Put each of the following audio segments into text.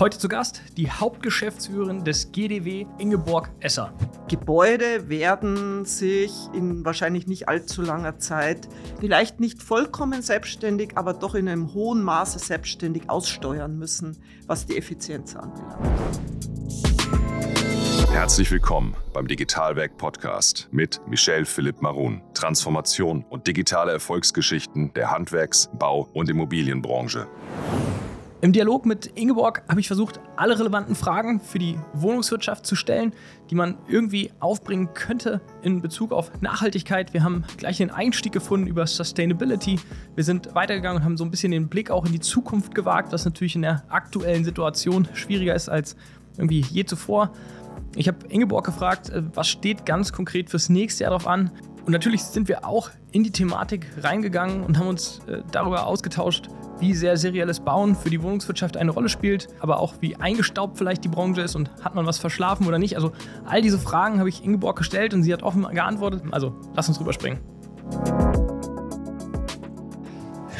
Heute zu Gast die Hauptgeschäftsführerin des GDW, Ingeborg Esser. Gebäude werden sich in wahrscheinlich nicht allzu langer Zeit vielleicht nicht vollkommen selbstständig, aber doch in einem hohen Maße selbstständig aussteuern müssen, was die Effizienz anbelangt. Herzlich willkommen beim Digitalwerk Podcast mit Michel Philipp Marun. Transformation und digitale Erfolgsgeschichten der Handwerks-, Bau- und Immobilienbranche. Im Dialog mit Ingeborg habe ich versucht, alle relevanten Fragen für die Wohnungswirtschaft zu stellen, die man irgendwie aufbringen könnte in Bezug auf Nachhaltigkeit. Wir haben gleich den Einstieg gefunden über Sustainability. Wir sind weitergegangen und haben so ein bisschen den Blick auch in die Zukunft gewagt, was natürlich in der aktuellen Situation schwieriger ist als irgendwie je zuvor. Ich habe Ingeborg gefragt, äh, was steht ganz konkret fürs nächste Jahr darauf an. Und natürlich sind wir auch in die Thematik reingegangen und haben uns äh, darüber ausgetauscht, wie sehr serielles Bauen für die Wohnungswirtschaft eine Rolle spielt, aber auch wie eingestaubt vielleicht die Branche ist und hat man was verschlafen oder nicht. Also all diese Fragen habe ich Ingeborg gestellt und sie hat offen geantwortet. Also lass uns rüberspringen.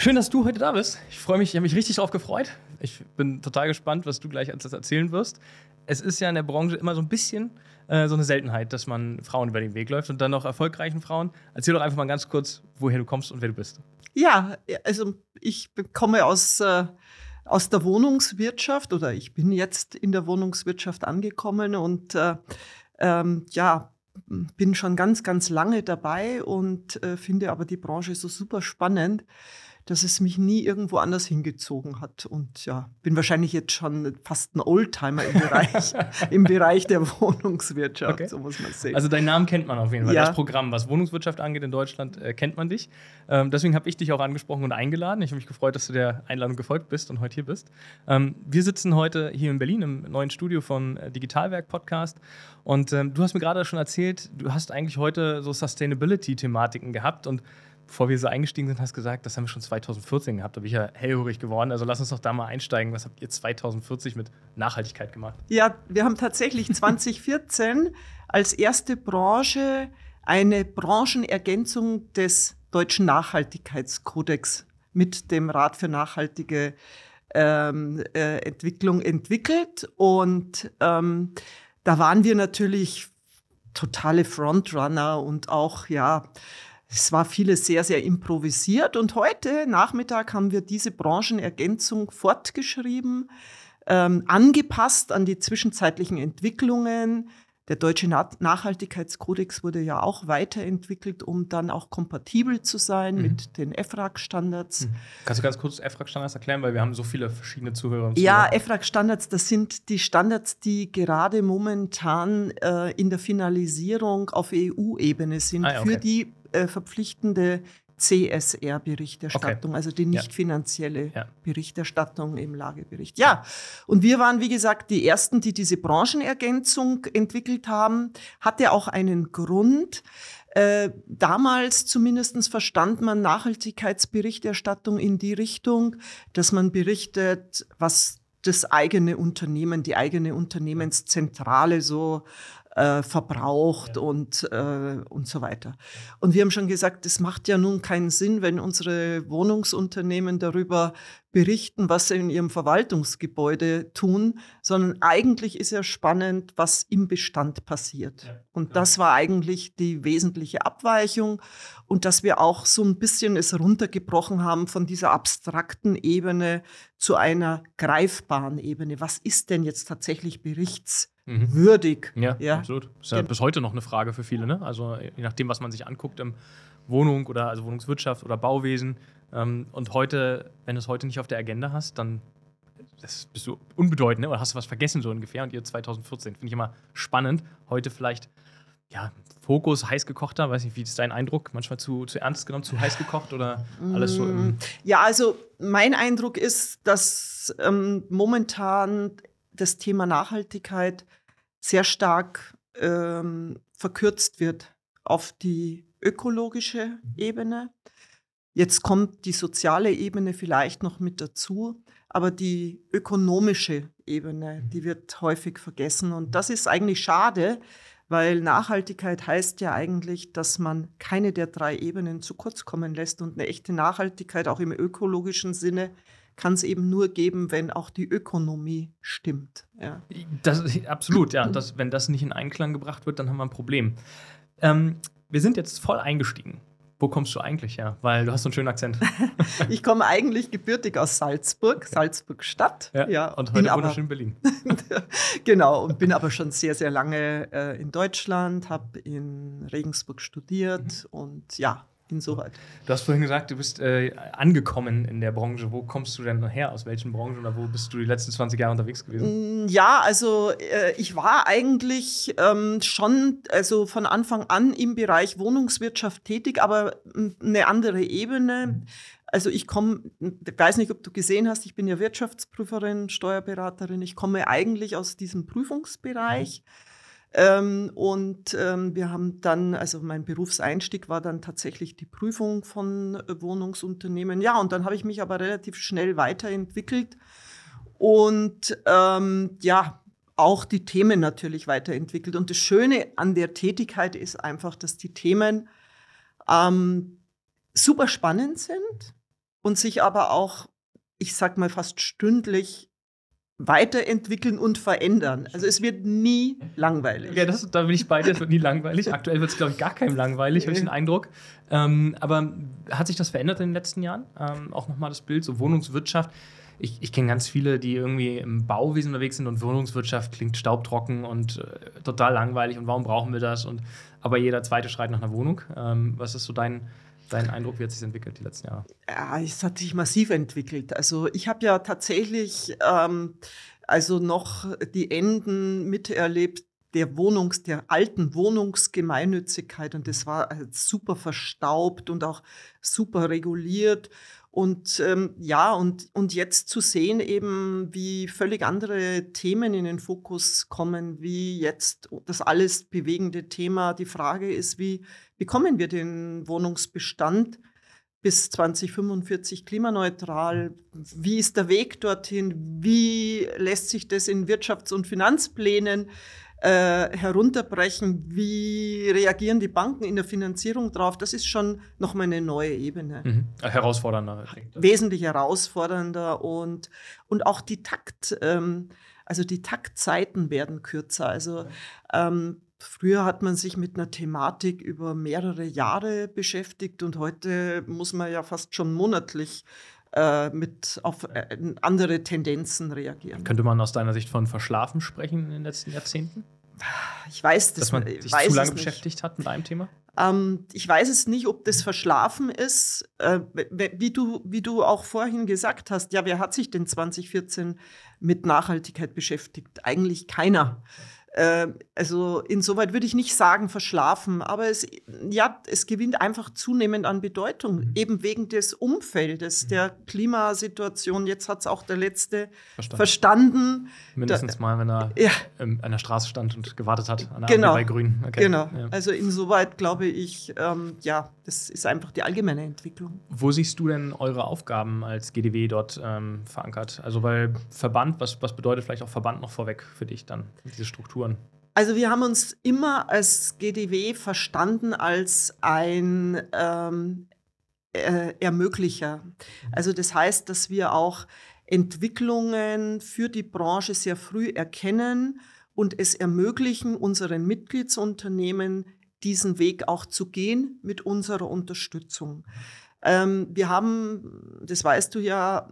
Schön, dass du heute da bist. Ich freue mich, ich habe mich richtig darauf gefreut. Ich bin total gespannt, was du gleich als das erzählen wirst. Es ist ja in der Branche immer so ein bisschen äh, so eine Seltenheit, dass man Frauen über den Weg läuft und dann noch erfolgreichen Frauen. Erzähl doch einfach mal ganz kurz, woher du kommst und wer du bist. Ja, also ich komme aus, äh, aus der Wohnungswirtschaft oder ich bin jetzt in der Wohnungswirtschaft angekommen und äh, ähm, ja, bin schon ganz, ganz lange dabei und äh, finde aber die Branche so super spannend dass es mich nie irgendwo anders hingezogen hat. Und ja, bin wahrscheinlich jetzt schon fast ein Oldtimer im Bereich, im Bereich der Wohnungswirtschaft, okay. so muss man sehen. Also deinen Namen kennt man auf jeden Fall. Ja. Das Programm, was Wohnungswirtschaft angeht in Deutschland, äh, kennt man dich. Ähm, deswegen habe ich dich auch angesprochen und eingeladen. Ich habe mich gefreut, dass du der Einladung gefolgt bist und heute hier bist. Ähm, wir sitzen heute hier in Berlin im neuen Studio von äh, Digitalwerk Podcast. Und ähm, du hast mir gerade schon erzählt, du hast eigentlich heute so Sustainability-Thematiken gehabt und bevor wir so eingestiegen sind, hast du gesagt, das haben wir schon 2014 gehabt. Da bin ich ja hellhörig geworden. Also lass uns doch da mal einsteigen. Was habt ihr 2040 mit Nachhaltigkeit gemacht? Ja, wir haben tatsächlich 2014 als erste Branche eine Branchenergänzung des deutschen Nachhaltigkeitskodex mit dem Rat für nachhaltige ähm, äh, Entwicklung entwickelt. Und ähm, da waren wir natürlich totale Frontrunner und auch, ja, es war vieles sehr, sehr improvisiert und heute Nachmittag haben wir diese Branchenergänzung fortgeschrieben, ähm, angepasst an die zwischenzeitlichen Entwicklungen. Der deutsche Nachhaltigkeitskodex wurde ja auch weiterentwickelt, um dann auch kompatibel zu sein mhm. mit den EFRAG-Standards. Mhm. Kannst du ganz kurz EFRAG-Standards erklären, weil wir haben so viele verschiedene Zuhörer. Und Zuhörer. Ja, EFRAG-Standards, das sind die Standards, die gerade momentan äh, in der Finalisierung auf EU-Ebene sind ah, ja, okay. für die äh, verpflichtende CSR-Berichterstattung, okay. also die nicht finanzielle ja. Berichterstattung im Lagebericht. Ja, und wir waren, wie gesagt, die Ersten, die diese Branchenergänzung entwickelt haben. Hatte auch einen Grund. Äh, damals zumindest verstand man Nachhaltigkeitsberichterstattung in die Richtung, dass man berichtet, was das eigene Unternehmen, die eigene Unternehmenszentrale so äh, verbraucht ja. und, äh, und so weiter. Und wir haben schon gesagt, es macht ja nun keinen Sinn, wenn unsere Wohnungsunternehmen darüber berichten, was sie in ihrem Verwaltungsgebäude tun, sondern eigentlich ist ja spannend, was im Bestand passiert. Ja, und das war eigentlich die wesentliche Abweichung und dass wir auch so ein bisschen es runtergebrochen haben von dieser abstrakten Ebene zu einer greifbaren Ebene. Was ist denn jetzt tatsächlich berichtswürdig? Mhm. Ja, ja, absolut. Das ist ja bis heute noch eine Frage für viele. Ne? Also je nachdem, was man sich anguckt im Wohnung oder also Wohnungswirtschaft oder Bauwesen, ähm, und heute, wenn du es heute nicht auf der Agenda hast, dann bist du unbedeutend ne? oder hast du was vergessen so ungefähr. Und ihr 2014 finde ich immer spannend. Heute vielleicht ja, Fokus heiß gekochter, weiß nicht, wie ist dein Eindruck? Manchmal zu, zu ernst genommen, zu heiß gekocht oder alles so. Mm, ja, also mein Eindruck ist, dass ähm, momentan das Thema Nachhaltigkeit sehr stark ähm, verkürzt wird auf die ökologische Ebene. Jetzt kommt die soziale Ebene vielleicht noch mit dazu, aber die ökonomische Ebene, die mhm. wird häufig vergessen. Und das ist eigentlich schade, weil Nachhaltigkeit heißt ja eigentlich, dass man keine der drei Ebenen zu kurz kommen lässt und eine echte Nachhaltigkeit auch im ökologischen Sinne kann es eben nur geben, wenn auch die Ökonomie stimmt. Ja. Das, absolut, ja. Das, wenn das nicht in Einklang gebracht wird, dann haben wir ein Problem. Ähm, wir sind jetzt voll eingestiegen. Wo kommst du eigentlich her? Weil du hast so einen schönen Akzent. ich komme eigentlich gebürtig aus Salzburg, Salzburg Stadt. Ja, ja und heute wunderschön in Berlin. genau, und bin aber schon sehr, sehr lange äh, in Deutschland, habe in Regensburg studiert mhm. und ja, insoweit. Du hast vorhin gesagt, du bist äh, angekommen in der Branche. Wo kommst du denn her? Aus welchen Branchen oder wo bist du die letzten 20 Jahre unterwegs gewesen? Mm, ja, also äh, ich war eigentlich ähm, schon also von Anfang an im Bereich Wohnungswirtschaft tätig, aber eine andere Ebene. Mhm. Also ich komme, ich weiß nicht, ob du gesehen hast, ich bin ja Wirtschaftsprüferin, Steuerberaterin. Ich komme eigentlich aus diesem Prüfungsbereich. Mhm ähm, und ähm, wir haben dann, also mein Berufseinstieg war dann tatsächlich die Prüfung von äh, Wohnungsunternehmen. Ja, und dann habe ich mich aber relativ schnell weiterentwickelt und ähm, ja, auch die Themen natürlich weiterentwickelt. Und das Schöne an der Tätigkeit ist einfach, dass die Themen ähm, super spannend sind und sich aber auch, ich sag mal, fast stündlich weiterentwickeln und verändern. Also es wird nie langweilig. Ja, das, da bin ich bei dir, es wird nie langweilig. Aktuell wird es, glaube ich, gar keinem langweilig, habe ich den Eindruck. Ähm, aber hat sich das verändert in den letzten Jahren? Ähm, auch nochmal das Bild, so Wohnungswirtschaft. Ich, ich kenne ganz viele, die irgendwie im Bauwesen unterwegs sind und Wohnungswirtschaft klingt staubtrocken und äh, total langweilig und warum brauchen wir das? Und, aber jeder zweite schreit nach einer Wohnung. Ähm, was ist so dein, dein Eindruck, wie hat sich entwickelt die letzten Jahre? Ja, es hat sich massiv entwickelt. Also ich habe ja tatsächlich ähm, also noch die Enden miterlebt der Wohnungs, der alten Wohnungsgemeinnützigkeit und das war halt super verstaubt und auch super reguliert. Und ähm, ja, und, und jetzt zu sehen eben, wie völlig andere Themen in den Fokus kommen, wie jetzt das alles bewegende Thema. Die Frage ist, wie bekommen wir den Wohnungsbestand bis 2045 klimaneutral? Wie ist der Weg dorthin? Wie lässt sich das in Wirtschafts- und Finanzplänen äh, herunterbrechen? Wie reagieren die Banken in der Finanzierung drauf? Das ist schon nochmal eine neue Ebene. Mhm. Herausfordernder. Wesentlich herausfordernder und, und auch die Takt, ähm, also die Taktzeiten werden kürzer. Also ähm, Früher hat man sich mit einer Thematik über mehrere Jahre beschäftigt und heute muss man ja fast schon monatlich äh, mit auf äh, andere Tendenzen reagieren. Könnte man aus deiner Sicht von Verschlafen sprechen in den letzten Jahrzehnten? Ich weiß das Dass man sich zu lange beschäftigt hat mit einem Thema? Ähm, ich weiß es nicht, ob das verschlafen ist. Äh, wie, du, wie du auch vorhin gesagt hast, ja, wer hat sich denn 2014 mit Nachhaltigkeit beschäftigt? Eigentlich keiner. Ähm, also insoweit würde ich nicht sagen verschlafen, aber es, ja, es gewinnt einfach zunehmend an Bedeutung, mhm. eben wegen des Umfeldes, mhm. der Klimasituation. Jetzt hat es auch der Letzte verstanden. verstanden. Mindestens da, mal, wenn er ja. an der Straße stand und gewartet hat, an der genau. bei Grün. Okay. Genau, ja. also insoweit glaube ich, ähm, ja, das ist einfach die allgemeine Entwicklung. Wo siehst du denn eure Aufgaben als GDW dort ähm, verankert? Also weil Verband, was, was bedeutet vielleicht auch Verband noch vorweg für dich dann, diese Struktur? Strukturen? Also wir haben uns immer als GDW verstanden als ein ähm, äh, Ermöglicher. Also das heißt, dass wir auch Entwicklungen für die Branche sehr früh erkennen und es ermöglichen, unseren Mitgliedsunternehmen diesen Weg auch zu gehen mit unserer Unterstützung. Ähm, wir haben, das weißt du ja,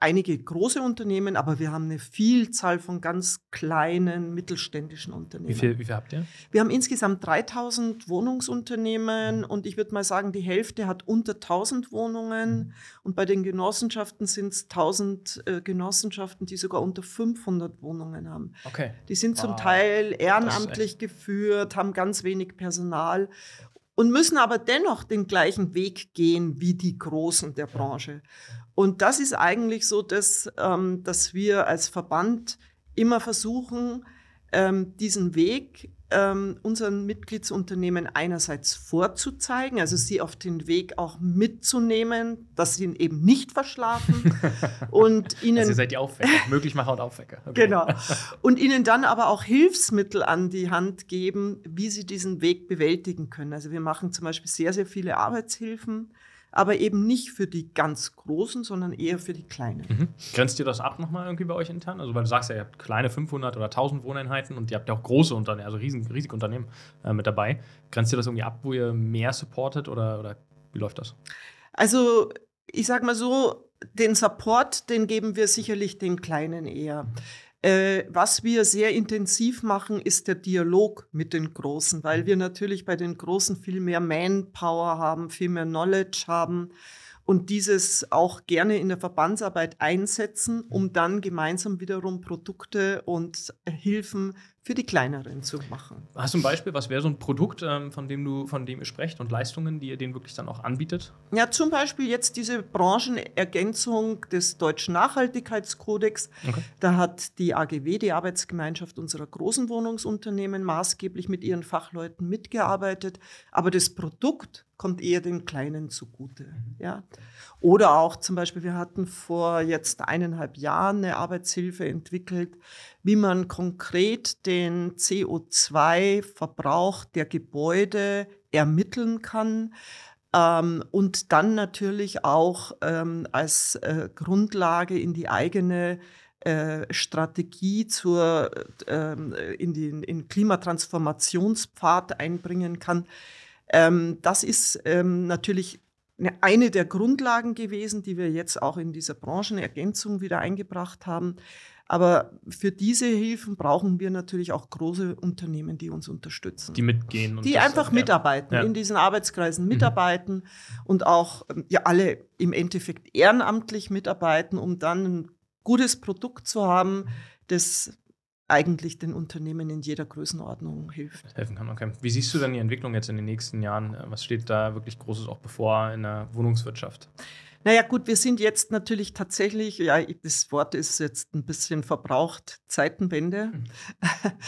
einige große Unternehmen, aber wir haben eine Vielzahl von ganz kleinen mittelständischen Unternehmen. Wie viel, wie viel habt ihr? Wir haben insgesamt 3000 Wohnungsunternehmen und ich würde mal sagen, die Hälfte hat unter 1000 Wohnungen mhm. und bei den Genossenschaften sind es 1000 äh, Genossenschaften, die sogar unter 500 Wohnungen haben. Okay. Die sind wow. zum Teil ehrenamtlich geführt, haben ganz wenig Personal und müssen aber dennoch den gleichen Weg gehen wie die Großen der Branche. Und das ist eigentlich so, dass, ähm, dass wir als Verband immer versuchen, ähm, diesen Weg ähm, unseren Mitgliedsunternehmen einerseits vorzuzeigen, also sie auf den Weg auch mitzunehmen, dass sie ihn eben nicht verschlafen und ihnen. Also ihr seid die Aufwecker, Möglichmacher und Aufwecker. Okay. Genau. Und ihnen dann aber auch Hilfsmittel an die Hand geben, wie sie diesen Weg bewältigen können. Also wir machen zum Beispiel sehr, sehr viele Arbeitshilfen aber eben nicht für die ganz Großen, sondern eher für die Kleinen. Mhm. Grenzt ihr das ab nochmal irgendwie bei euch intern? Also, weil du sagst ja, ihr habt kleine 500 oder 1000 Wohneinheiten und ihr habt ja auch große Unternehmen, also riesen, riesige Unternehmen äh, mit dabei. Grenzt ihr das irgendwie ab, wo ihr mehr supportet oder, oder wie läuft das? Also, ich sag mal so, den Support, den geben wir sicherlich den Kleinen eher. Äh, was wir sehr intensiv machen, ist der Dialog mit den Großen, weil wir natürlich bei den Großen viel mehr Manpower haben, viel mehr Knowledge haben und dieses auch gerne in der Verbandsarbeit einsetzen, um dann gemeinsam wiederum Produkte und Hilfen für die kleineren zu machen. Hast du ein Beispiel? Was wäre so ein Produkt, ähm, von dem du, von dem ihr sprecht und Leistungen, die ihr denen wirklich dann auch anbietet? Ja, zum Beispiel jetzt diese Branchenergänzung des Deutschen Nachhaltigkeitskodex. Okay. Da hat die AGW, die Arbeitsgemeinschaft unserer großen Wohnungsunternehmen, maßgeblich mit ihren Fachleuten mitgearbeitet. Aber das Produkt kommt eher den Kleinen zugute. Mhm. Ja. Oder auch zum Beispiel, wir hatten vor jetzt eineinhalb Jahren eine Arbeitshilfe entwickelt, wie man konkret den CO2-Verbrauch der Gebäude ermitteln kann. Ähm, und dann natürlich auch ähm, als äh, Grundlage in die eigene äh, Strategie zur, ähm, in den in Klimatransformationspfad einbringen kann. Ähm, das ist ähm, natürlich eine der Grundlagen gewesen, die wir jetzt auch in dieser Branchenergänzung wieder eingebracht haben. Aber für diese Hilfen brauchen wir natürlich auch große Unternehmen, die uns unterstützen. Die mitgehen. die einfach mitarbeiten, ja. in diesen Arbeitskreisen mhm. mitarbeiten mhm. und auch ähm, ja, alle im Endeffekt ehrenamtlich mitarbeiten, um dann ein gutes Produkt zu haben, das eigentlich den Unternehmen in jeder Größenordnung hilft. Helfen kann, okay. Wie siehst du denn die Entwicklung jetzt in den nächsten Jahren? Was steht da wirklich Großes auch bevor in der Wohnungswirtschaft? Naja gut, wir sind jetzt natürlich tatsächlich, ja, das Wort ist jetzt ein bisschen verbraucht, Zeitenwende. Mhm.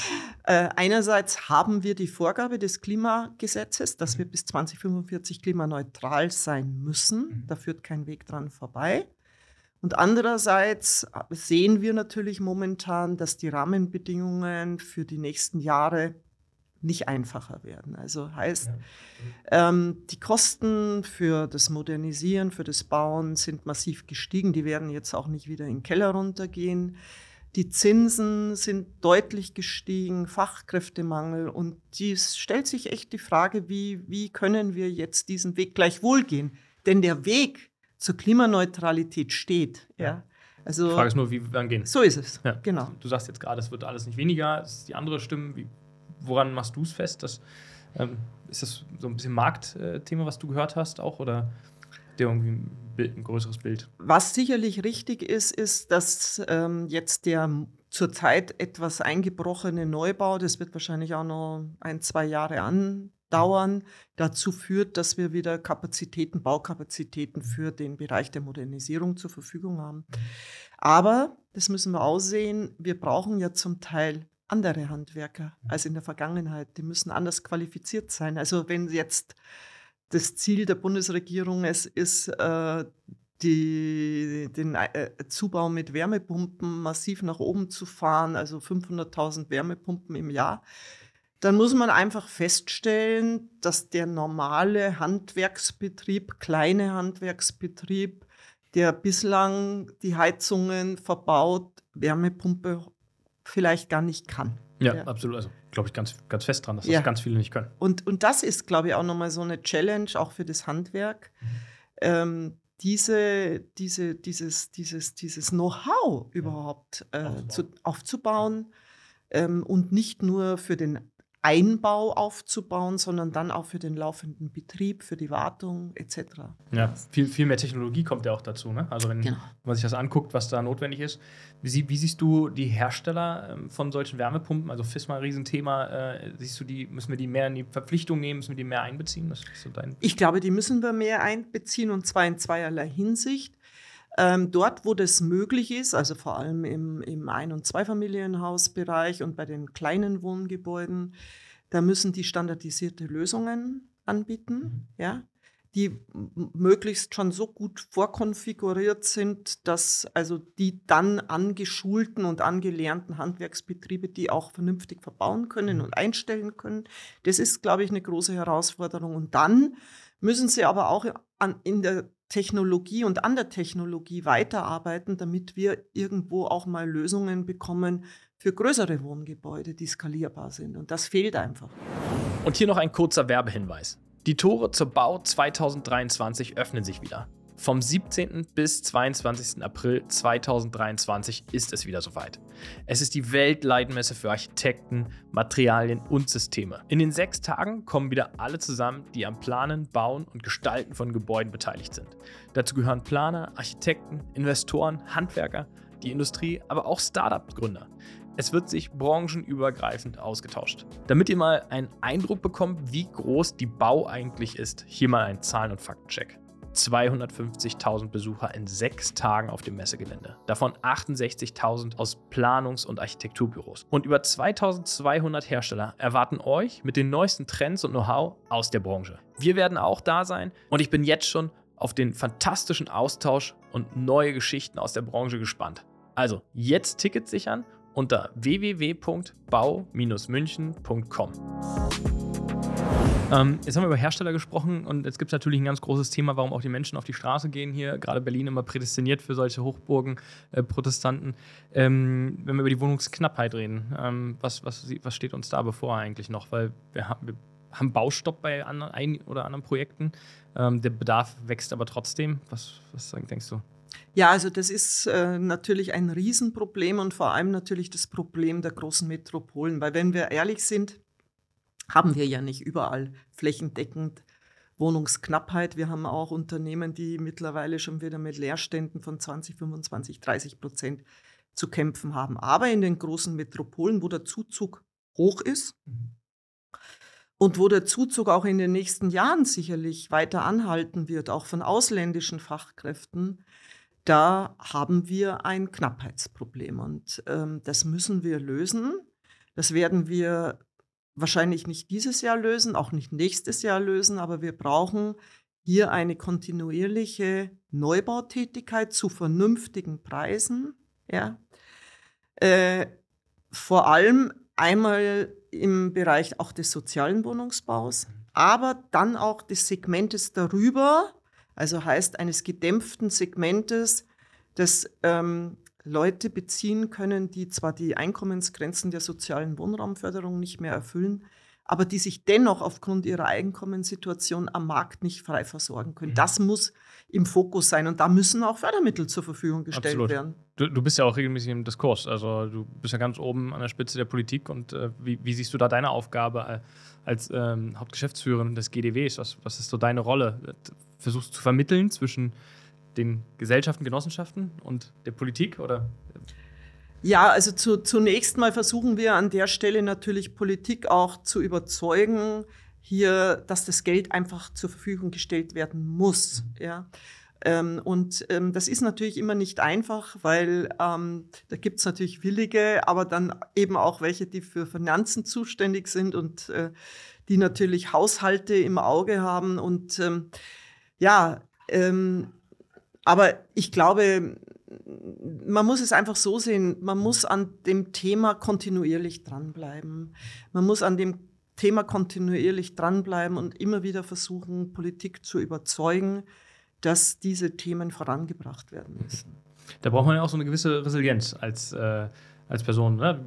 äh, einerseits haben wir die Vorgabe des Klimagesetzes, dass mhm. wir bis 2045 klimaneutral sein müssen. Mhm. Da führt kein Weg dran vorbei. Und andererseits sehen wir natürlich momentan, dass die Rahmenbedingungen für die nächsten Jahre nicht einfacher werden. Also heißt, ja. ähm, die Kosten für das Modernisieren, für das Bauen sind massiv gestiegen. Die werden jetzt auch nicht wieder in den Keller runtergehen. Die Zinsen sind deutlich gestiegen, Fachkräftemangel. Und dies stellt sich echt die Frage, wie, wie können wir jetzt diesen Weg gleichwohl gehen? Denn der Weg zur Klimaneutralität steht. Ja. ja. Also, die Frage ist nur, wie wann gehen. So ist es. Ja. Genau. Du sagst jetzt gerade, es wird alles nicht weniger. Das ist die andere Stimme. Wie, woran machst du es fest? Dass, ähm, ist das so ein bisschen Marktthema, was du gehört hast auch? Oder der irgendwie ein, Bild, ein, größeres Bild? Was sicherlich richtig ist, ist, dass ähm, jetzt der zurzeit etwas eingebrochene Neubau, das wird wahrscheinlich auch noch ein, zwei Jahre an dauern, dazu führt, dass wir wieder Kapazitäten, Baukapazitäten für den Bereich der Modernisierung zur Verfügung haben. Aber, das müssen wir aussehen, wir brauchen ja zum Teil andere Handwerker als in der Vergangenheit. Die müssen anders qualifiziert sein. Also wenn jetzt das Ziel der Bundesregierung es ist, äh, die, den äh, Zubau mit Wärmepumpen massiv nach oben zu fahren, also 500.000 Wärmepumpen im Jahr, dann muss man einfach feststellen, dass der normale Handwerksbetrieb, kleine Handwerksbetrieb, der bislang die Heizungen verbaut, Wärmepumpe vielleicht gar nicht kann. Ja, ja. absolut. Also glaube ich ganz, ganz fest dran, dass das ganz viele nicht können. Und, und das ist, glaube ich, auch nochmal so eine Challenge, auch für das Handwerk. Mhm. Ähm, diese, diese, dieses, dieses, dieses Know-how überhaupt äh, aufzubauen, zu, aufzubauen ähm, und nicht nur für den Einbau aufzubauen, sondern dann auch für den laufenden Betrieb, für die Wartung etc. Ja, viel, viel mehr Technologie kommt ja auch dazu. Ne? Also wenn genau. man sich das anguckt, was da notwendig ist. Wie, wie siehst du die Hersteller ähm, von solchen Wärmepumpen? Also FISMA, Riesenthema. Äh, siehst du die, müssen wir die mehr in die Verpflichtung nehmen, müssen wir die mehr einbeziehen? So ich glaube, die müssen wir mehr einbeziehen und zwar in zweierlei Hinsicht. Ähm, dort, wo das möglich ist, also vor allem im, im Ein- und Zweifamilienhausbereich und bei den kleinen Wohngebäuden, da müssen die standardisierte Lösungen anbieten, mhm. ja, die möglichst schon so gut vorkonfiguriert sind, dass also die dann angeschulten und angelernten Handwerksbetriebe die auch vernünftig verbauen können mhm. und einstellen können. Das ist, glaube ich, eine große Herausforderung. Und dann müssen sie aber auch an, in der Technologie und an der Technologie weiterarbeiten, damit wir irgendwo auch mal Lösungen bekommen für größere Wohngebäude, die skalierbar sind. Und das fehlt einfach. Und hier noch ein kurzer Werbehinweis. Die Tore zur Bau 2023 öffnen sich wieder. Vom 17. bis 22. April 2023 ist es wieder soweit. Es ist die Weltleitmesse für Architekten, Materialien und Systeme. In den sechs Tagen kommen wieder alle zusammen, die am Planen, Bauen und Gestalten von Gebäuden beteiligt sind. Dazu gehören Planer, Architekten, Investoren, Handwerker, die Industrie, aber auch Startup-Gründer. Es wird sich branchenübergreifend ausgetauscht. Damit ihr mal einen Eindruck bekommt, wie groß die Bau eigentlich ist, hier mal ein Zahlen- und Faktencheck. 250.000 Besucher in sechs Tagen auf dem Messegelände. Davon 68.000 aus Planungs- und Architekturbüros. Und über 2200 Hersteller erwarten euch mit den neuesten Trends und Know-how aus der Branche. Wir werden auch da sein und ich bin jetzt schon auf den fantastischen Austausch und neue Geschichten aus der Branche gespannt. Also jetzt Tickets sichern unter www.bau-münchen.com. Ähm, jetzt haben wir über Hersteller gesprochen und jetzt gibt es natürlich ein ganz großes Thema, warum auch die Menschen auf die Straße gehen hier. Gerade Berlin immer prädestiniert für solche Hochburgen, äh, Protestanten. Ähm, wenn wir über die Wohnungsknappheit reden, ähm, was, was, was steht uns da bevor eigentlich noch? Weil wir, haben, wir haben Baustopp bei anderen, ein oder anderen Projekten. Ähm, der Bedarf wächst aber trotzdem. Was, was denkst du? Ja, also das ist äh, natürlich ein Riesenproblem und vor allem natürlich das Problem der großen Metropolen, weil wenn wir ehrlich sind, haben wir ja nicht überall flächendeckend Wohnungsknappheit. Wir haben auch Unternehmen, die mittlerweile schon wieder mit Leerständen von 20, 25, 30 Prozent zu kämpfen haben. Aber in den großen Metropolen, wo der Zuzug hoch ist mhm. und wo der Zuzug auch in den nächsten Jahren sicherlich weiter anhalten wird, auch von ausländischen Fachkräften, da haben wir ein Knappheitsproblem. Und ähm, das müssen wir lösen. Das werden wir wahrscheinlich nicht dieses Jahr lösen, auch nicht nächstes Jahr lösen, aber wir brauchen hier eine kontinuierliche Neubautätigkeit zu vernünftigen Preisen. Ja. Äh, vor allem einmal im Bereich auch des sozialen Wohnungsbaus, aber dann auch des Segmentes darüber, also heißt eines gedämpften Segmentes, das ähm, Leute beziehen können, die zwar die Einkommensgrenzen der sozialen Wohnraumförderung nicht mehr erfüllen, aber die sich dennoch aufgrund ihrer Einkommenssituation am Markt nicht frei versorgen können. Mhm. Das muss im Fokus sein und da müssen auch Fördermittel zur Verfügung gestellt Absolut. werden. Du, du, bist ja auch regelmäßig im Diskurs, also du bist ja ganz oben an der Spitze der Politik und äh, wie, wie, siehst du da deine Aufgabe äh, als ähm, Hauptgeschäftsführerin des GDWs? Was, was ist so deine Rolle? Versuchst du zu vermitteln zwischen den Gesellschaften, Genossenschaften und der Politik oder? Ja, also zu, zunächst mal versuchen wir an der Stelle natürlich Politik auch zu überzeugen, hier, dass das Geld einfach zur Verfügung gestellt werden muss. Mhm. Ja. Ähm, und ähm, das ist natürlich immer nicht einfach, weil ähm, da gibt es natürlich Willige, aber dann eben auch welche, die für Finanzen zuständig sind und äh, die natürlich Haushalte im Auge haben. Und ähm, ja, ähm, aber ich glaube, man muss es einfach so sehen, man muss an dem Thema kontinuierlich dranbleiben. Man muss an dem Thema kontinuierlich dranbleiben und immer wieder versuchen, Politik zu überzeugen, dass diese Themen vorangebracht werden müssen. Da braucht man ja auch so eine gewisse Resilienz als, äh, als Person. Ne?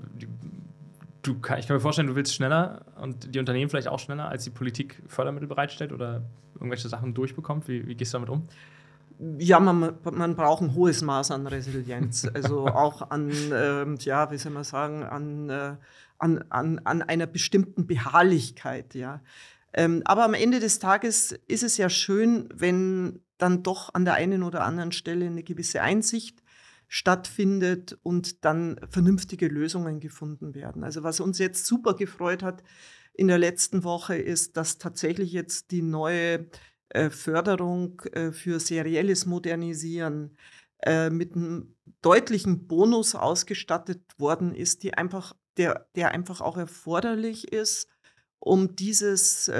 Du, ich kann mir vorstellen, du willst schneller und die Unternehmen vielleicht auch schneller, als die Politik Fördermittel bereitstellt oder irgendwelche Sachen durchbekommt. Wie, wie gehst du damit um? Ja, man, man braucht ein hohes Maß an Resilienz. Also auch an, äh, ja, wie soll man sagen, an, äh, an, an, an einer bestimmten Beharrlichkeit, ja. Ähm, aber am Ende des Tages ist es ja schön, wenn dann doch an der einen oder anderen Stelle eine gewisse Einsicht stattfindet und dann vernünftige Lösungen gefunden werden. Also was uns jetzt super gefreut hat in der letzten Woche ist, dass tatsächlich jetzt die neue Förderung äh, für serielles Modernisieren äh, mit einem deutlichen Bonus ausgestattet worden ist, die einfach, der, der einfach auch erforderlich ist, um dieses,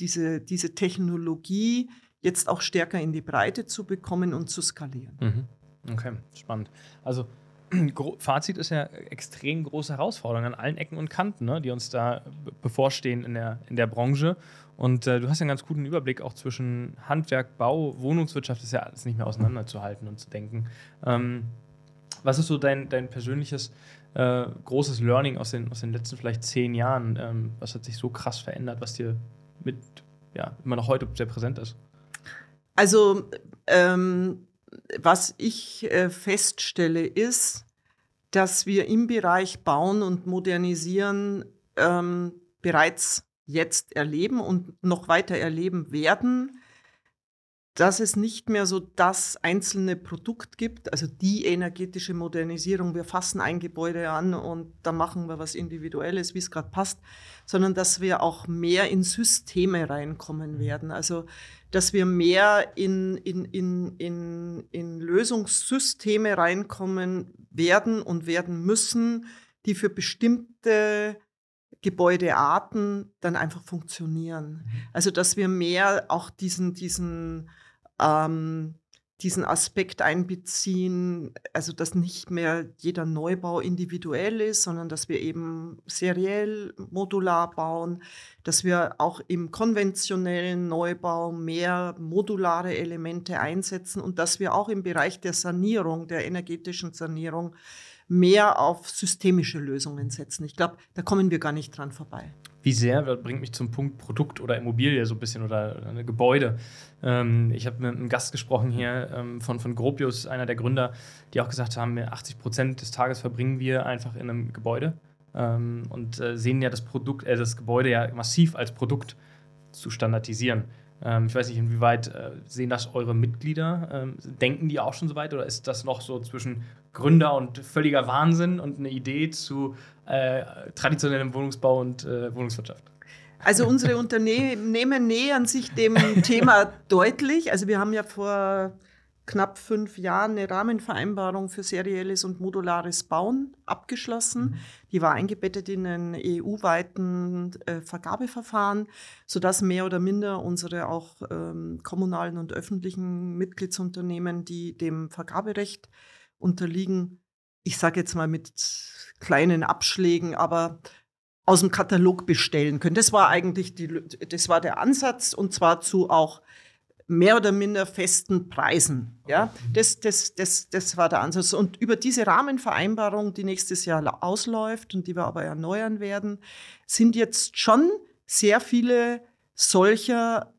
diese, diese Technologie jetzt auch stärker in die Breite zu bekommen und zu skalieren. Mhm. Okay, spannend. Also Fazit ist ja extrem große Herausforderungen an allen Ecken und Kanten, ne, die uns da bevorstehen in der, in der Branche. Und äh, du hast ja einen ganz guten Überblick auch zwischen Handwerk, Bau, Wohnungswirtschaft, ist ja alles nicht mehr auseinanderzuhalten und zu denken. Ähm, was ist so dein, dein persönliches äh, großes Learning aus den, aus den letzten vielleicht zehn Jahren? Ähm, was hat sich so krass verändert, was dir mit, ja, immer noch heute sehr präsent ist? Also, ähm, was ich äh, feststelle, ist, dass wir im Bereich Bauen und Modernisieren ähm, bereits jetzt erleben und noch weiter erleben werden, dass es nicht mehr so das einzelne Produkt gibt, also die energetische Modernisierung, wir fassen ein Gebäude an und da machen wir was Individuelles, wie es gerade passt, sondern dass wir auch mehr in Systeme reinkommen mhm. werden. Also dass wir mehr in, in, in, in, in Lösungssysteme reinkommen werden und werden müssen, die für bestimmte Gebäudearten dann einfach funktionieren. Mhm. Also dass wir mehr auch diesen, diesen ähm, diesen Aspekt einbeziehen, also dass nicht mehr jeder Neubau individuell ist, sondern dass wir eben seriell, modular bauen, dass wir auch im konventionellen Neubau mehr modulare Elemente einsetzen und dass wir auch im Bereich der Sanierung, der energetischen Sanierung, mehr auf systemische Lösungen setzen. Ich glaube, da kommen wir gar nicht dran vorbei wie sehr, das bringt mich zum Punkt Produkt oder Immobilie so ein bisschen oder ein Gebäude. Ähm, ich habe mit einem Gast gesprochen hier ähm, von, von Gropius, einer der Gründer, die auch gesagt haben, 80 Prozent des Tages verbringen wir einfach in einem Gebäude ähm, und äh, sehen ja das Produkt, äh, das Gebäude ja massiv als Produkt zu standardisieren. Ähm, ich weiß nicht, inwieweit äh, sehen das eure Mitglieder? Ähm, denken die auch schon so weit oder ist das noch so zwischen Gründer und völliger Wahnsinn und eine Idee zu äh, traditionellem Wohnungsbau und äh, Wohnungswirtschaft? Also unsere Unternehmen nähern sich dem Thema deutlich. Also wir haben ja vor knapp fünf Jahren eine Rahmenvereinbarung für serielles und modulares Bauen abgeschlossen. Mhm. Die war eingebettet in ein EU-weiten äh, Vergabeverfahren, sodass mehr oder minder unsere auch ähm, kommunalen und öffentlichen Mitgliedsunternehmen, die dem Vergaberecht unterliegen, ich sage jetzt mal mit kleinen Abschlägen, aber aus dem Katalog bestellen können. Das war eigentlich die, das war der Ansatz und zwar zu auch mehr oder minder festen Preisen. Ja, das, das, das, das war der Ansatz. Und über diese Rahmenvereinbarung, die nächstes Jahr ausläuft und die wir aber erneuern werden, sind jetzt schon sehr viele solcher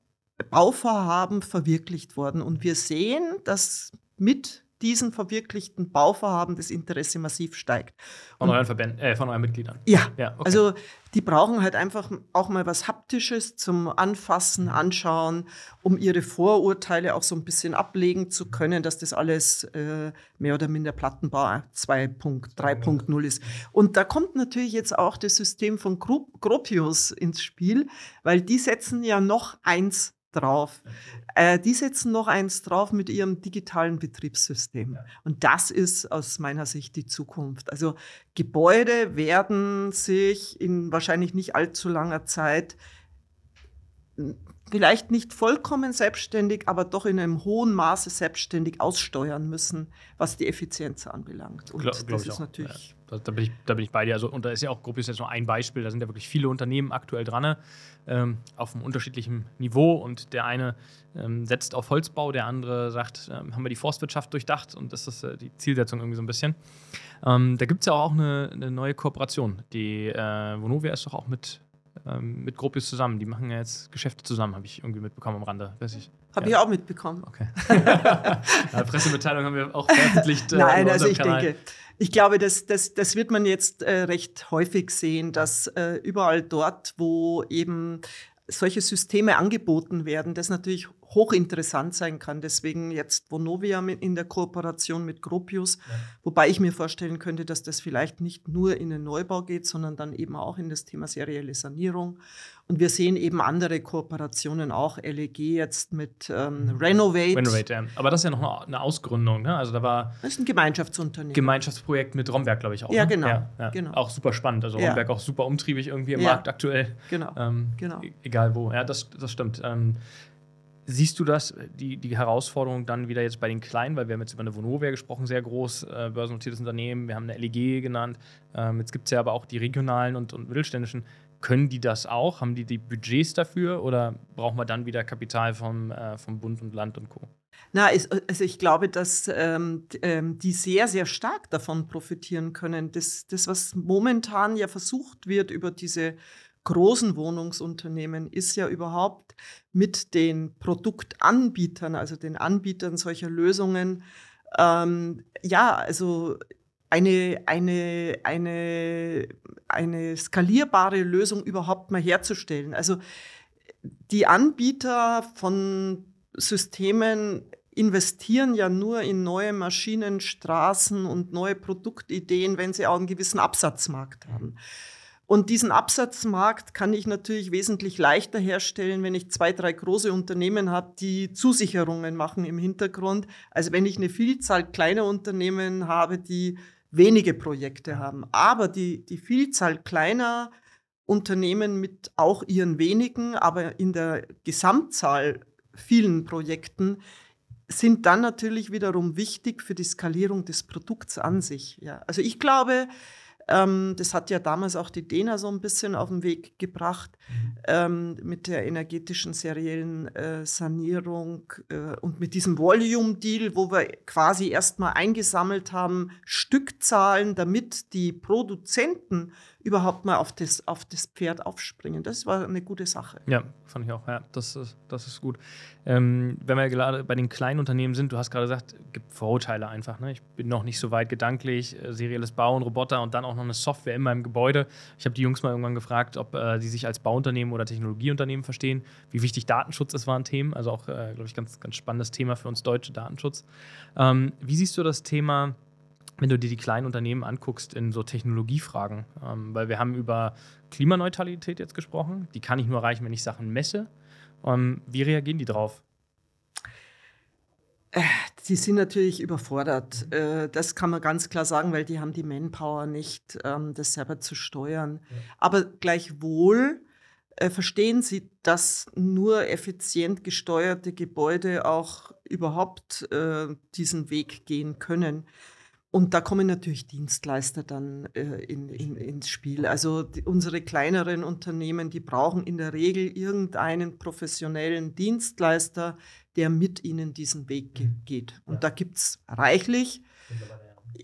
Bauvorhaben verwirklicht worden. Und wir sehen, dass mit diesen verwirklichten Bauvorhaben das Interesse massiv steigt. Von euren Verbänden, äh, von euren Mitgliedern. Ja, ja okay. also die brauchen halt einfach auch mal was Haptisches zum Anfassen. Anschauen, um ihre Vorurteile auch so ein bisschen ablegen zu können, dass das alles äh, mehr oder minder Plattenbau 2.3.0 ist. Und da kommt natürlich jetzt auch das System von Gropius ins Spiel, weil die setzen ja noch eins drauf. Äh, die setzen noch eins drauf mit ihrem digitalen Betriebssystem. Und das ist aus meiner Sicht die Zukunft. Also Gebäude werden sich in wahrscheinlich nicht allzu langer Zeit vielleicht nicht vollkommen selbstständig, aber doch in einem hohen Maße selbstständig aussteuern müssen, was die Effizienz anbelangt. Und Glaub, das ist auch. natürlich. Ja, da, bin ich, da bin ich bei dir. Also, und da ist ja auch Gruppe jetzt nur ein Beispiel. Da sind ja wirklich viele Unternehmen aktuell dran, ähm, auf einem unterschiedlichen Niveau. Und der eine ähm, setzt auf Holzbau, der andere sagt, ähm, haben wir die Forstwirtschaft durchdacht und das ist äh, die Zielsetzung irgendwie so ein bisschen. Ähm, da gibt es ja auch eine, eine, neue Kooperation. Die äh, Vonovia ist doch auch mit ähm, mit Gropius zusammen. Die machen ja jetzt Geschäfte zusammen, habe ich irgendwie mitbekommen am Rande. Habe ja. ich auch mitbekommen. Okay. ja, Pressemitteilung haben wir auch veröffentlicht. Äh, Nein, also ich Kanal. denke, ich glaube, das, das, das wird man jetzt äh, recht häufig sehen, dass äh, überall dort, wo eben solche Systeme angeboten werden, das natürlich hochinteressant sein kann. Deswegen jetzt Vonovia in der Kooperation mit Gropius, ja. wobei ich mir vorstellen könnte, dass das vielleicht nicht nur in den Neubau geht, sondern dann eben auch in das Thema serielle Sanierung. Und wir sehen eben andere Kooperationen auch, LEG jetzt mit ähm, mhm. Renovate. Renovate, ja. Aber das ist ja noch eine Ausgründung, ne? Also da war. Das ist ein Gemeinschaftsunternehmen. Gemeinschaftsprojekt mit Romberg, glaube ich auch. Ja, ne? genau. Ja, ja. genau. Auch super spannend. Also Romberg auch super umtriebig irgendwie im Markt aktuell. Genau. Ähm, genau. E-, egal wo. Ja, das, das stimmt. Ähm, Siehst du das, die, die Herausforderung dann wieder jetzt bei den Kleinen, weil wir haben jetzt über eine Vonovia gesprochen, sehr groß, äh, börsennotiertes Unternehmen, wir haben eine LEG genannt, ähm, jetzt gibt es ja aber auch die regionalen und, und mittelständischen. Können die das auch? Haben die die Budgets dafür oder brauchen wir dann wieder Kapital vom, äh, vom Bund und Land und Co.? Na, also ich glaube, dass ähm, ähm, die sehr, sehr stark davon profitieren können. Das, das, was momentan ja versucht wird über diese großen Wohnungsunternehmen ist ja überhaupt mit den Produktanbietern, also den Anbietern solcher Lösungen, ähm, ja, also eine, eine, eine, eine skalierbare Lösung überhaupt mal herzustellen. Also die Anbieter von Systemen investieren ja nur in neue Maschinen, Straßen und neue Produktideen, wenn sie auch einen gewissen Absatzmarkt haben. Und diesen Absatzmarkt kann ich natürlich wesentlich leichter herstellen, wenn ich zwei, drei große Unternehmen habe, die Zusicherungen machen im Hintergrund, als wenn ich eine Vielzahl kleiner Unternehmen habe, die wenige Projekte haben. Aber die, die Vielzahl kleiner Unternehmen mit auch ihren wenigen, aber in der Gesamtzahl vielen Projekten sind dann natürlich wiederum wichtig für die Skalierung des Produkts an sich. Ja. Also ich glaube, ähm, das hat ja damals auch die DENA so ein bisschen auf den Weg gebracht mhm. ähm, mit der energetischen seriellen äh, Sanierung äh, und mit diesem Volume-Deal, wo wir quasi erstmal eingesammelt haben, Stückzahlen, damit die Produzenten überhaupt mal auf das, auf das Pferd aufspringen. Das war eine gute Sache. Ja, fand ich auch. Ja, das ist, das ist gut. Ähm, wenn wir gerade bei den kleinen Unternehmen sind, du hast gerade gesagt, es gibt Vorurteile einfach. Ne? Ich bin noch nicht so weit gedanklich. Äh, serielles Bauen, Roboter und dann auch noch eine Software in meinem Gebäude. Ich habe die Jungs mal irgendwann gefragt, ob äh, die sich als Bauunternehmen oder Technologieunternehmen verstehen. Wie wichtig Datenschutz ist, waren Themen. Also auch, äh, glaube ich, ganz, ganz spannendes Thema für uns Deutsche, Datenschutz. Ähm, wie siehst du das Thema? Wenn du dir die kleinen Unternehmen anguckst in so Technologiefragen, ähm, weil wir haben über Klimaneutralität jetzt gesprochen, die kann ich nur erreichen, wenn ich Sachen messe. Ähm, wie reagieren die drauf? Äh, die sind natürlich überfordert. Äh, das kann man ganz klar sagen, weil die haben die Manpower nicht, ähm, das selber zu steuern. Ja. Aber gleichwohl äh, verstehen sie, dass nur effizient gesteuerte Gebäude auch überhaupt diesen Weg gehen können. Und da kommen natürlich Dienstleister dann äh, in, in, ins Spiel. Also die, unsere kleineren Unternehmen, die brauchen in der Regel irgendeinen professionellen Dienstleister, der mit ihnen diesen Weg ge mhm. geht. Und ja. da gibt es reichlich.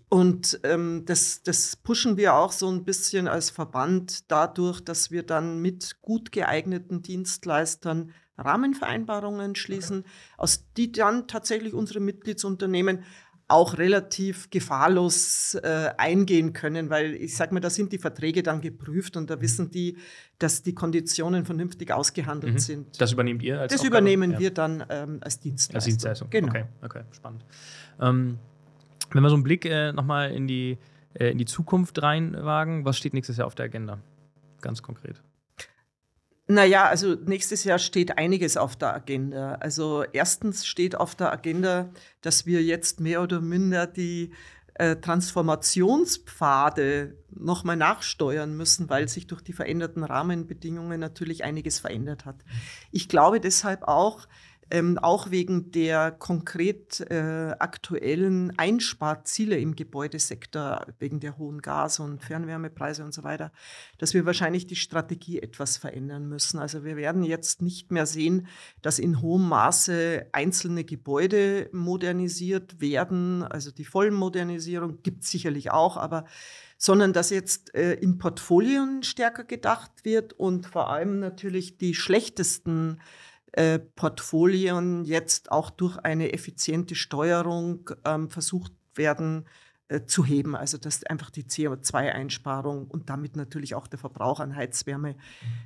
Und ähm, das, das pushen wir auch so ein bisschen als Verband dadurch, dass wir dann mit gut geeigneten Dienstleistern Rahmenvereinbarungen schließen, aus die dann tatsächlich unsere Mitgliedsunternehmen auch relativ gefahrlos äh, eingehen können, weil ich sage mal, da sind die Verträge dann geprüft und da wissen die, dass die Konditionen vernünftig ausgehandelt mhm. sind. Das übernehmt ihr als Das Aufgabe? übernehmen ja. wir dann ähm, als Dienstleistung. Als Dienstleistung, genau. Okay, okay spannend. Ähm, wenn wir so einen Blick äh, nochmal in die, äh, in die Zukunft reinwagen, was steht nächstes Jahr auf der Agenda? Ganz konkret. Naja, also nächstes Jahr steht einiges auf der Agenda. Also erstens steht auf der Agenda, dass wir jetzt mehr oder minder die äh, Transformationspfade nochmal nachsteuern müssen, weil sich durch die veränderten Rahmenbedingungen natürlich einiges verändert hat. Ich glaube deshalb auch, ähm, auch wegen der konkret äh, aktuellen Einsparziele im Gebäudesektor, wegen der hohen Gas- und Fernwärmepreise und so weiter, dass wir wahrscheinlich die Strategie etwas verändern müssen. Also wir werden jetzt nicht mehr sehen, dass in hohem Maße einzelne Gebäude modernisiert werden. Also die Vollmodernisierung gibt es sicherlich auch, aber sondern dass jetzt äh, in Portfolien stärker gedacht wird und vor allem natürlich die schlechtesten äh, Portfolien jetzt auch durch eine effiziente Steuerung ähm, versucht werden äh, zu heben. Also dass einfach die CO2-Einsparung und damit natürlich auch der Verbrauch an Heizwärme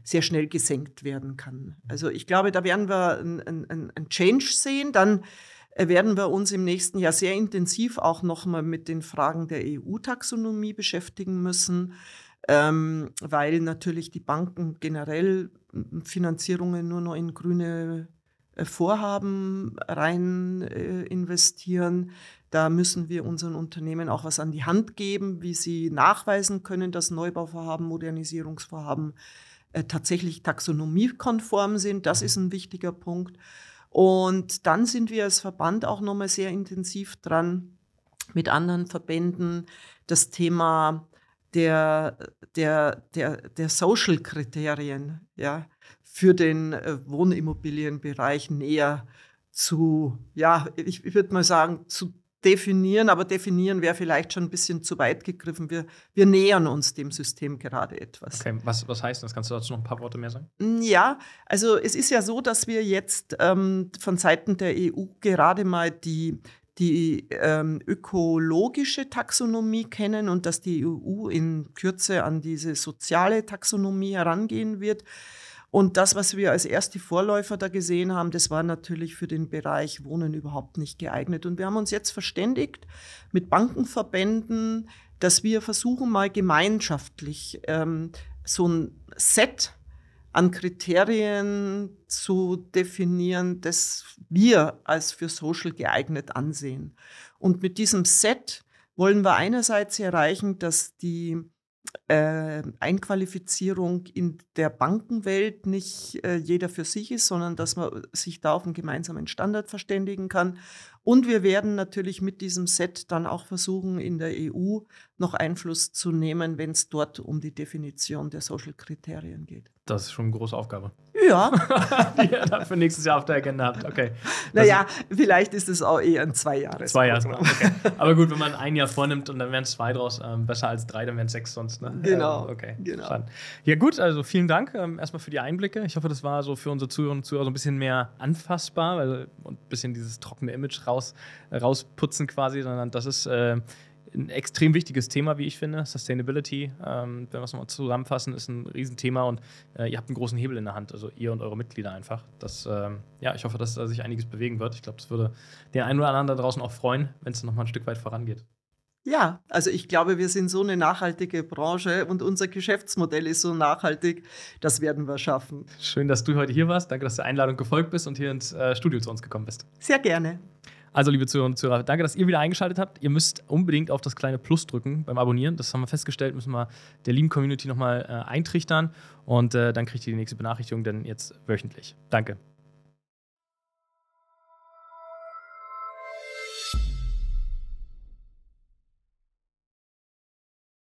sehr schnell gesenkt werden kann. Also ich glaube, da werden wir einen ein Change sehen. Dann äh, werden wir uns im nächsten Jahr sehr intensiv auch nochmal mit den Fragen der EU-Taxonomie beschäftigen müssen ähm, weil natürlich die Banken generell Finanzierungen nur noch in grüne äh, Vorhaben rein äh, investieren. Da müssen wir unseren Unternehmen auch was an die Hand geben, wie sie nachweisen können, dass Neubauvorhaben, Modernisierungsvorhaben äh, tatsächlich taxonomiekonform sind. Das ist ein wichtiger Punkt. Und dann sind wir als Verband auch nochmal sehr intensiv dran, mit anderen Verbänden das Thema der, der, der, der Social-Kriterien ja, für den äh, Wohnimmobilienbereich näher zu, ja, ich, ich würde mal sagen, zu definieren, aber definieren wäre vielleicht schon ein bisschen zu weit gegriffen. Wir, wir nähern uns dem System gerade etwas. Okay, was, was heißt das? Kannst du dazu noch ein paar Worte mehr sagen? Ja, also es ist ja so, dass wir jetzt ähm, von Seiten der EU gerade mal die, die ähm, ökologische Taxonomie kennen und dass die EU in Kürze an diese soziale Taxonomie herangehen wird. Und das, was wir als erste Vorläufer da gesehen haben, das war natürlich für den Bereich Wohnen überhaupt nicht geeignet. Und wir haben uns jetzt verständigt mit Bankenverbänden, dass wir versuchen, mal gemeinschaftlich ähm, so ein Set an Kriterien zu definieren, das wir als für Social geeignet ansehen. Und mit diesem Set wollen wir einerseits erreichen, dass die äh, Einqualifizierung in der Bankenwelt nicht äh, jeder für sich ist, sondern dass man sich da auf einen gemeinsamen Standard verständigen kann. Und wir werden natürlich mit diesem Set dann auch versuchen, in der EU noch Einfluss zu nehmen, wenn es dort um die Definition der Social-Kriterien geht. Das ist schon eine große Aufgabe. Ja. die ihr dann für nächstes Jahr auf der Agenda habt. Okay. Naja, vielleicht ist es auch eher ein Zwei-Jahres. Zwei Jahre. Okay. Aber gut, wenn man ein Jahr vornimmt und dann wären es zwei draus, ähm, besser als drei, dann wären es sechs sonst. Ne? Genau. Ähm, okay. Genau. Ja, gut, also vielen Dank ähm, erstmal für die Einblicke. Ich hoffe, das war so für unsere Zuhörer und Zuhörer so ein bisschen mehr anfassbar weil, und ein bisschen dieses trockene Image raus, äh, rausputzen quasi, sondern das ist. Äh, ein extrem wichtiges Thema, wie ich finde. Sustainability, ähm, wenn wir es nochmal zusammenfassen, ist ein Riesenthema und äh, ihr habt einen großen Hebel in der Hand, also ihr und eure Mitglieder einfach. Das, ähm, ja, ich hoffe, dass da sich einiges bewegen wird. Ich glaube, das würde den einen oder anderen da draußen auch freuen, wenn es nochmal ein Stück weit vorangeht. Ja, also ich glaube, wir sind so eine nachhaltige Branche und unser Geschäftsmodell ist so nachhaltig, das werden wir schaffen. Schön, dass du heute hier warst. Danke, dass du der Einladung gefolgt bist und hier ins äh, Studio zu uns gekommen bist. Sehr gerne. Also, liebe Zuhörer und Zuhörer, danke, dass ihr wieder eingeschaltet habt. Ihr müsst unbedingt auf das kleine Plus drücken beim Abonnieren. Das haben wir festgestellt, müssen wir der lieben Community nochmal äh, eintrichtern. Und äh, dann kriegt ihr die nächste Benachrichtigung, denn jetzt wöchentlich. Danke.